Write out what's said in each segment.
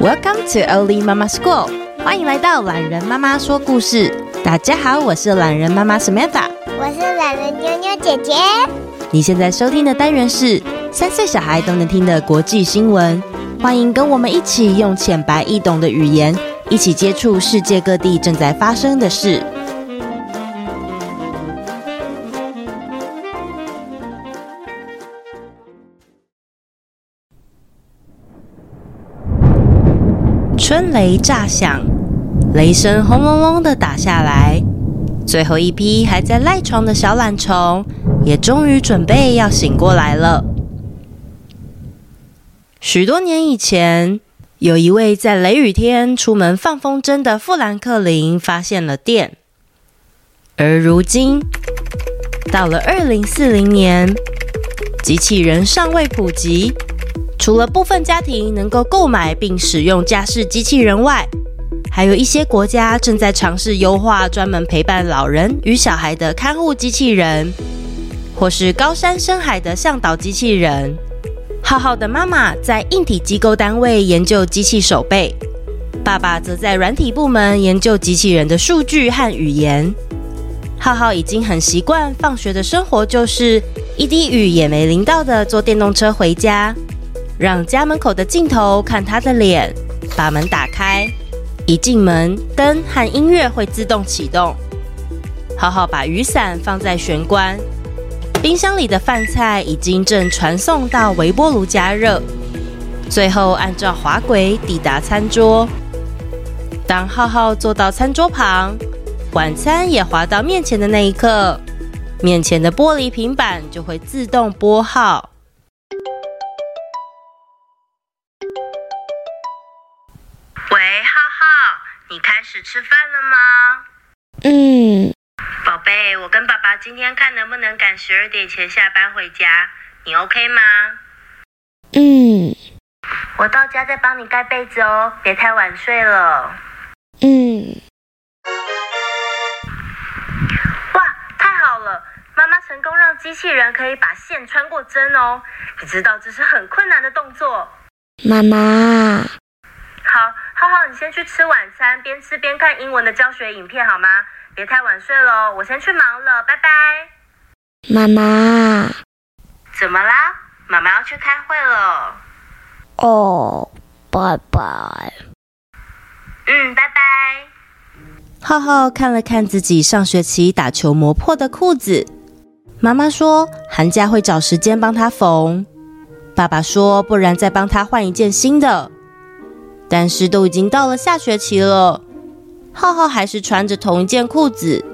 Welcome to Oli Mama School，欢迎来到懒人妈妈说故事。大家好，我是懒人妈妈 Samantha，我是懒人妞妞姐姐。你现在收听的单元是三岁小孩都能听的国际新闻，欢迎跟我们一起用浅白易懂的语言，一起接触世界各地正在发生的事。雷炸响，雷声轰隆隆的打下来。最后一批还在赖床的小懒虫，也终于准备要醒过来了。许多年以前，有一位在雷雨天出门放风筝的富兰克林发现了电。而如今，到了二零四零年，机器人尚未普及。除了部分家庭能够购买并使用家事机器人外，还有一些国家正在尝试优化专门陪伴老人与小孩的看护机器人，或是高山深海的向导机器人。浩浩的妈妈在硬体机构单位研究机器手背，爸爸则在软体部门研究机器人的数据和语言。浩浩已经很习惯放学的生活，就是一滴雨也没淋到的坐电动车回家。让家门口的镜头看他的脸，把门打开，一进门，灯和音乐会自动启动。浩浩把雨伞放在玄关，冰箱里的饭菜已经正传送到微波炉加热，最后按照滑轨抵达餐桌。当浩浩坐到餐桌旁，晚餐也滑到面前的那一刻，面前的玻璃平板就会自动拨号。始吃饭了吗？嗯，宝贝，我跟爸爸今天看能不能赶十二点前下班回家，你 OK 吗？嗯，我到家再帮你盖被子哦，别太晚睡了。嗯，哇，太好了，妈妈成功让机器人可以把线穿过针哦。你知道这是很困难的动作。妈妈，好。浩浩，你先去吃晚餐，边吃边看英文的教学影片好吗？别太晚睡喽，我先去忙了，拜拜。妈妈，怎么啦？妈妈要去开会了。哦，拜拜。嗯，拜拜。浩浩看了看自己上学期打球磨破的裤子，妈妈说寒假会找时间帮他缝，爸爸说不然再帮他换一件新的。但是都已经到了下学期了，浩浩还是穿着同一件裤子。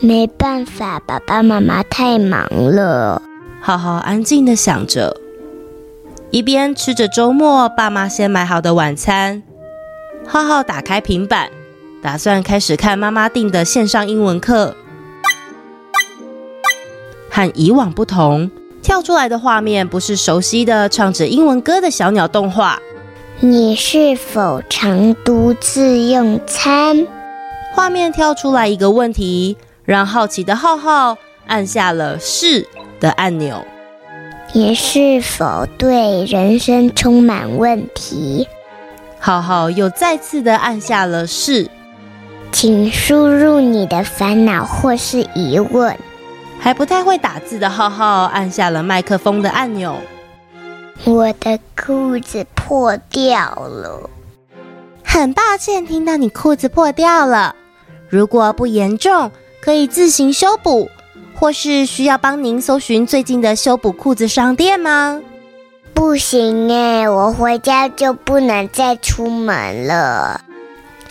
没办法，爸爸妈妈太忙了。浩浩安静的想着，一边吃着周末爸妈先买好的晚餐。浩浩打开平板，打算开始看妈妈订的线上英文课。和以往不同，跳出来的画面不是熟悉的唱着英文歌的小鸟动画。你是否常独自用餐？画面跳出来一个问题，让好奇的浩浩按下了“是”的按钮。你是否对人生充满问题？浩浩又再次的按下了“是”。请输入你的烦恼或是疑问。还不太会打字的浩浩按下了麦克风的按钮。我的裤子破掉了，很抱歉听到你裤子破掉了。如果不严重，可以自行修补，或是需要帮您搜寻最近的修补裤子商店吗？不行诶，我回家就不能再出门了。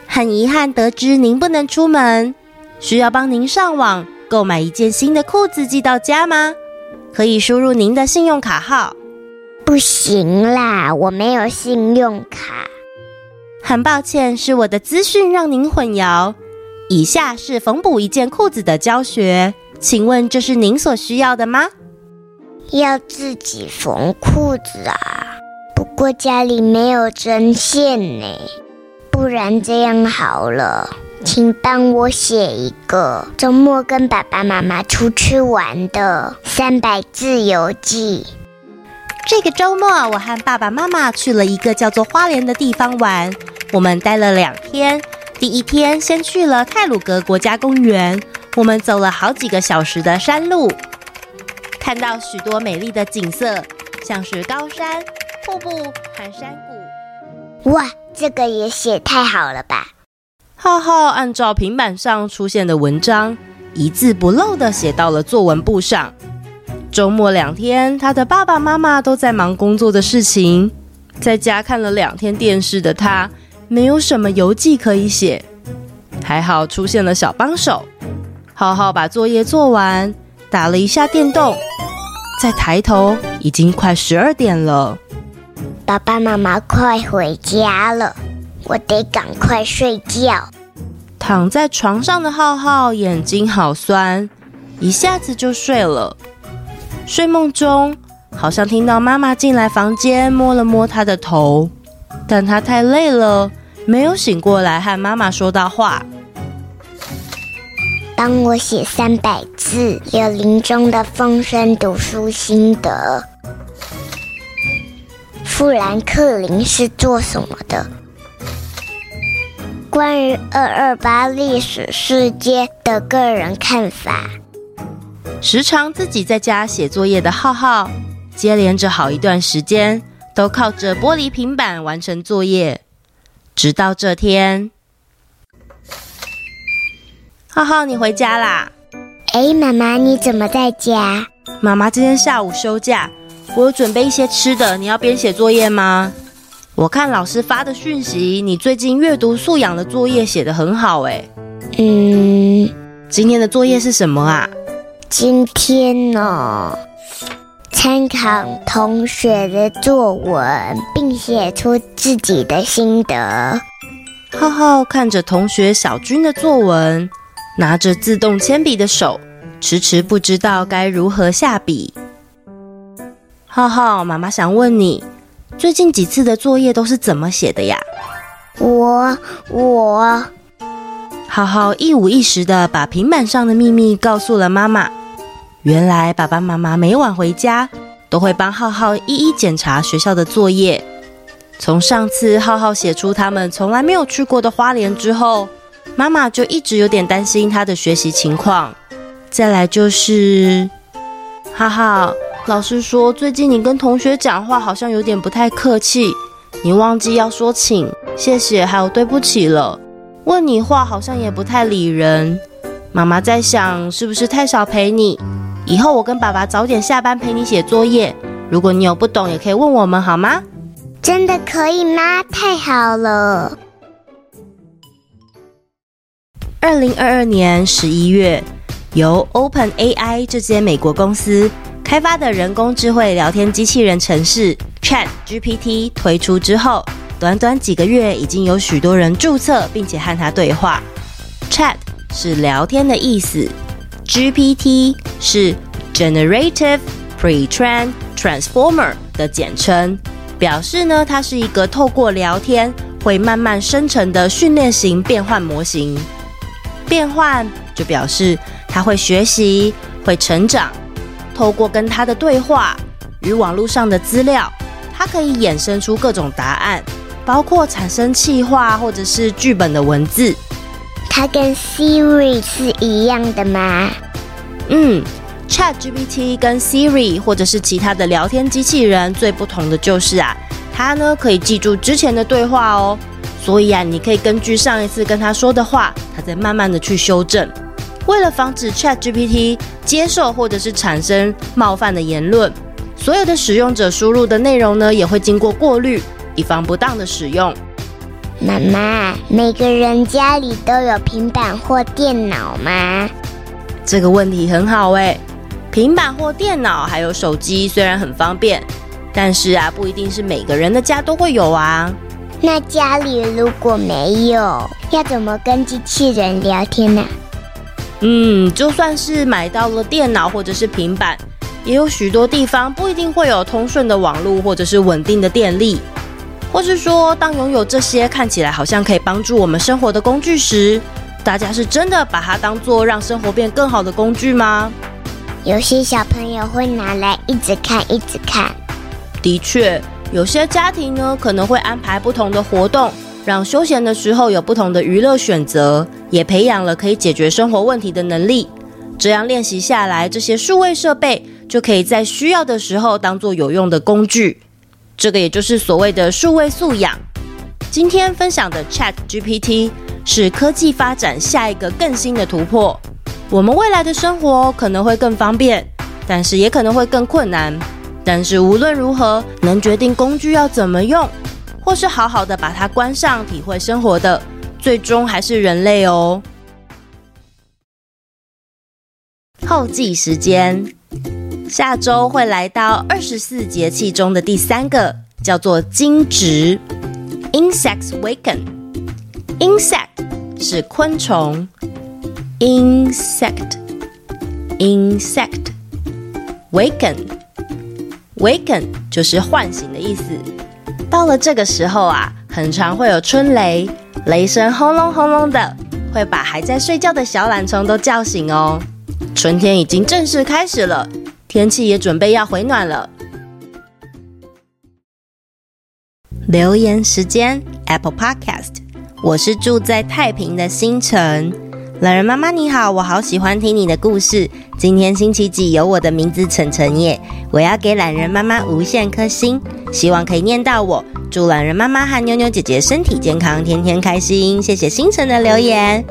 很遗憾得知您不能出门，需要帮您上网购买一件新的裤子寄到家吗？可以输入您的信用卡号。不行啦，我没有信用卡。很抱歉，是我的资讯让您混淆。以下是缝补一件裤子的教学，请问这是您所需要的吗？要自己缝裤子啊？不过家里没有针线呢，不然这样好了，请帮我写一个周末跟爸爸妈妈出去玩的三百字游记。这个周末，我和爸爸妈妈去了一个叫做花莲的地方玩。我们待了两天。第一天先去了泰鲁阁国家公园，我们走了好几个小时的山路，看到许多美丽的景色，像是高山、瀑布和山谷。哇，这个也写太好了吧！浩浩按照平板上出现的文章，一字不漏地写到了作文簿上。周末两天，他的爸爸妈妈都在忙工作的事情，在家看了两天电视的他。没有什么游记可以写，还好出现了小帮手。浩浩把作业做完，打了一下电动，再抬头，已经快十二点了。爸爸妈妈快回家了，我得赶快睡觉。躺在床上的浩浩眼睛好酸，一下子就睡了。睡梦中，好像听到妈妈进来房间，摸了摸他的头，但他太累了。没有醒过来和妈妈说到话。帮我写三百字，有林中的风声读书心得。富兰克林是做什么的？关于二二八历史事件的个人看法。时常自己在家写作业的浩浩，接连着好一段时间都靠着玻璃平板完成作业。直到这天，浩浩，你回家啦？哎，妈妈，你怎么在家？妈妈今天下午休假，我有准备一些吃的，你要边写作业吗？我看老师发的讯息，你最近阅读素养的作业写得很好，哎。嗯，今天的作业是什么啊？今天呢？参考同学的作文，并写出自己的心得。浩浩看着同学小军的作文，拿着自动铅笔的手迟迟不知道该如何下笔。浩浩，妈妈想问你，最近几次的作业都是怎么写的呀？我我，浩浩一五一十的把平板上的秘密告诉了妈妈。原来爸爸妈妈每晚回家都会帮浩浩一一检查学校的作业。从上次浩浩写出他们从来没有去过的花莲之后，妈妈就一直有点担心他的学习情况。再来就是，浩浩，老师说最近你跟同学讲话好像有点不太客气，你忘记要说请、谢谢还有对不起了。问你话好像也不太理人。妈妈在想是不是太少陪你。以后我跟爸爸早点下班陪你写作业。如果你有不懂，也可以问我们，好吗？真的可以吗？太好了！二零二二年十一月，由 OpenAI 这间美国公司开发的人工智慧聊天机器人程式 ChatGPT 推出之后，短短几个月，已经有许多人注册并且和它对话。Chat 是聊天的意思。GPT 是 Generative Pre-trained Transformer 的简称，表示呢，它是一个透过聊天会慢慢生成的训练型变换模型。变换就表示它会学习、会成长，透过跟它的对话与网络上的资料，它可以衍生出各种答案，包括产生企划或者是剧本的文字。它跟 Siri 是一样的吗？嗯，ChatGPT 跟 Siri 或者是其他的聊天机器人最不同的就是啊，它呢可以记住之前的对话哦，所以啊，你可以根据上一次跟他说的话，他再慢慢的去修正。为了防止 ChatGPT 接受或者是产生冒犯的言论，所有的使用者输入的内容呢，也会经过过滤，以防不当的使用。妈妈，每个人家里都有平板或电脑吗？这个问题很好诶。平板或电脑还有手机虽然很方便，但是啊，不一定是每个人的家都会有啊。那家里如果没有，要怎么跟机器人聊天呢？嗯，就算是买到了电脑或者是平板，也有许多地方不一定会有通顺的网络或者是稳定的电力。或是说，当拥有这些看起来好像可以帮助我们生活的工具时，大家是真的把它当做让生活变更好的工具吗？有些小朋友会拿来一直看，一直看。的确，有些家庭呢可能会安排不同的活动，让休闲的时候有不同的娱乐选择，也培养了可以解决生活问题的能力。这样练习下来，这些数位设备就可以在需要的时候当做有用的工具。这个也就是所谓的数位素养。今天分享的 ChatGPT 是科技发展下一个更新的突破。我们未来的生活可能会更方便，但是也可能会更困难。但是无论如何，能决定工具要怎么用，或是好好的把它关上，体会生活的，最终还是人类哦。后记时间。下周会来到二十四节气中的第三个，叫做惊蛰 （Insects Waken）。Insect 是昆虫，Insect Insect Waken Waken 就是唤醒的意思。到了这个时候啊，很常会有春雷，雷声轰隆轰隆的，会把还在睡觉的小懒虫都叫醒哦。春天已经正式开始了。天气也准备要回暖了。留言时间，Apple Podcast，我是住在太平的星辰。懒人妈妈你好，我好喜欢听你的故事。今天星期几有我的名字晨晨耶，我要给懒人妈妈无限颗星，希望可以念到我。祝懒人妈妈和妞妞姐姐身体健康，天天开心。谢谢星辰的留言。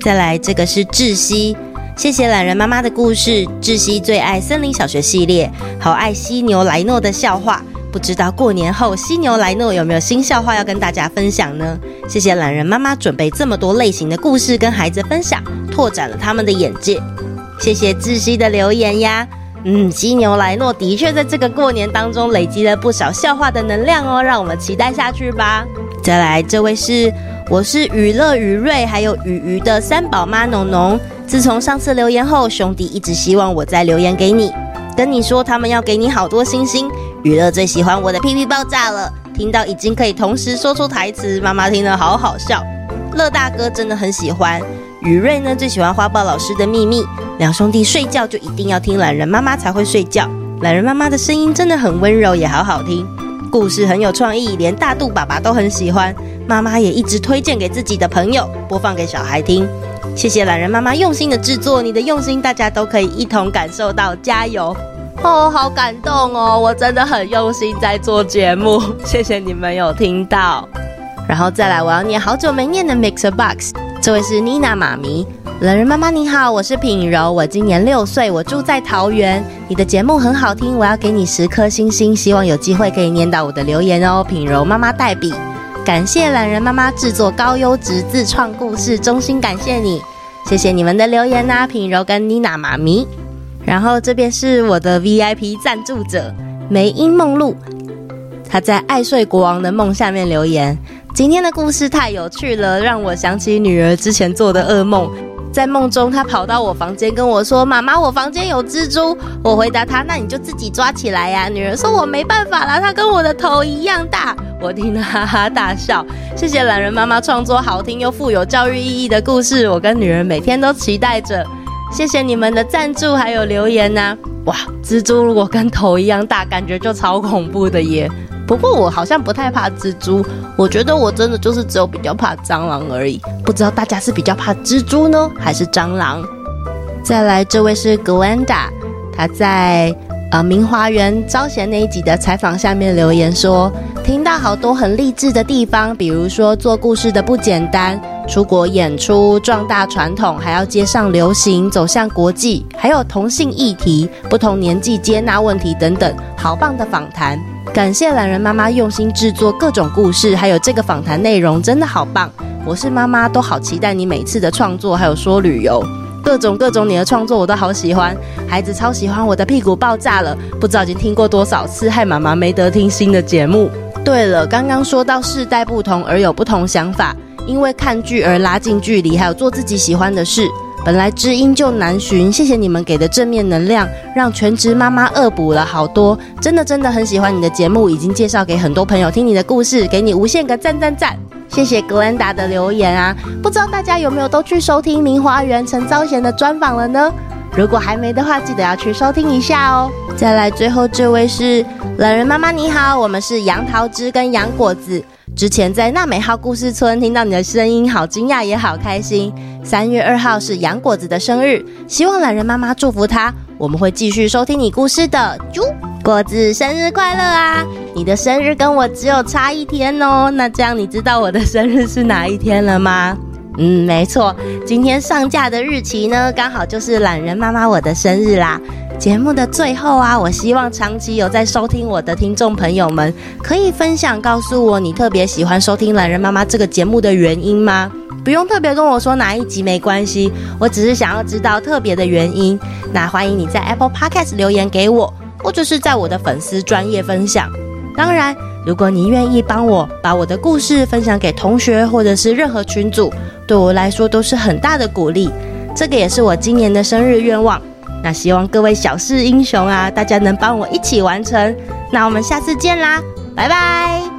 再来，这个是窒息。谢谢懒人妈妈的故事，窒息最爱森林小学系列，好爱犀牛莱诺的笑话。不知道过年后犀牛莱诺有没有新笑话要跟大家分享呢？谢谢懒人妈妈准备这么多类型的故事跟孩子分享，拓展了他们的眼界。谢谢窒息的留言呀，嗯，犀牛莱诺的确在这个过年当中累积了不少笑话的能量哦，让我们期待下去吧。再来，这位是我是雨乐雨瑞还有雨鱼的三宝妈农农。自从上次留言后，兄弟一直希望我再留言给你，跟你说他们要给你好多星星。雨乐最喜欢我的屁屁爆炸了，听到已经可以同时说出台词，妈妈听了好好笑。乐大哥真的很喜欢，雨瑞呢最喜欢花豹老师的秘密。两兄弟睡觉就一定要听懒人妈妈才会睡觉，懒人妈妈的声音真的很温柔，也好好听，故事很有创意，连大肚爸爸都很喜欢。妈妈也一直推荐给自己的朋友，播放给小孩听。谢谢懒人妈妈用心的制作，你的用心大家都可以一同感受到，加油！哦，好感动哦，我真的很用心在做节目，谢谢你们有听到。然后再来，我要念好久没念的 Mixer Box，这位是妮娜妈咪，懒人妈妈你好，我是品柔，我今年六岁，我住在桃园，你的节目很好听，我要给你十颗星星，希望有机会可以念到我的留言哦，品柔妈妈代笔。感谢懒人妈妈制作高优质自创故事，衷心感谢你，谢谢你们的留言呐、品柔跟妮娜妈咪。然后这边是我的 VIP 赞助者梅英梦露，她在爱睡国王的梦下面留言，今天的故事太有趣了，让我想起女儿之前做的噩梦。在梦中，他跑到我房间跟我说：“妈妈，我房间有蜘蛛。”我回答他：“那你就自己抓起来呀。”女儿说：“我没办法啦，它跟我的头一样大。”我听了哈哈大笑。谢谢懒人妈妈创作好听又富有教育意义的故事，我跟女儿每天都期待着。谢谢你们的赞助还有留言呐、哇，蜘蛛如果跟头一样大，感觉就超恐怖的耶。不过我好像不太怕蜘蛛，我觉得我真的就是只有比较怕蟑螂而已。不知道大家是比较怕蜘蛛呢，还是蟑螂？再来，这位是 Glenda，她在呃，明华园招贤那一集的采访下面留言说，听到好多很励志的地方，比如说做故事的不简单，出国演出壮大传统，还要接上流行，走向国际，还有同性议题，不同年纪接纳问题等等，好棒的访谈。感谢懒人妈妈用心制作各种故事，还有这个访谈内容真的好棒。我是妈妈，都好期待你每次的创作，还有说旅游。各种各种你的创作我都好喜欢，孩子超喜欢我的屁股爆炸了，不知道已经听过多少次，害妈妈没得听新的节目。对了，刚刚说到世代不同而有不同想法，因为看剧而拉近距离，还有做自己喜欢的事，本来知音就难寻。谢谢你们给的正面能量，让全职妈妈恶补了好多。真的真的很喜欢你的节目，已经介绍给很多朋友听你的故事，给你无限个赞赞赞。谢谢格兰达的留言啊，不知道大家有没有都去收听明华园陈昭贤的专访了呢？如果还没的话，记得要去收听一下哦。再来，最后这位是懒人妈妈，你好，我们是杨桃汁跟杨果子。之前在娜美号故事村听到你的声音，好惊讶也好开心。三月二号是杨果子的生日，希望懒人妈妈祝福他，我们会继续收听你故事的。啾，果子生日快乐啊！你的生日跟我只有差一天哦，那这样你知道我的生日是哪一天了吗？嗯，没错，今天上架的日期呢，刚好就是懒人妈妈我的生日啦。节目的最后啊，我希望长期有在收听我的听众朋友们，可以分享告诉我你特别喜欢收听懒人妈妈这个节目的原因吗？不用特别跟我说哪一集没关系，我只是想要知道特别的原因。那欢迎你在 Apple Podcast 留言给我，或者是在我的粉丝专业分享。当然，如果你愿意帮我把我的故事分享给同学或者是任何群组，对我来说都是很大的鼓励。这个也是我今年的生日愿望。那希望各位小事英雄啊，大家能帮我一起完成。那我们下次见啦，拜拜。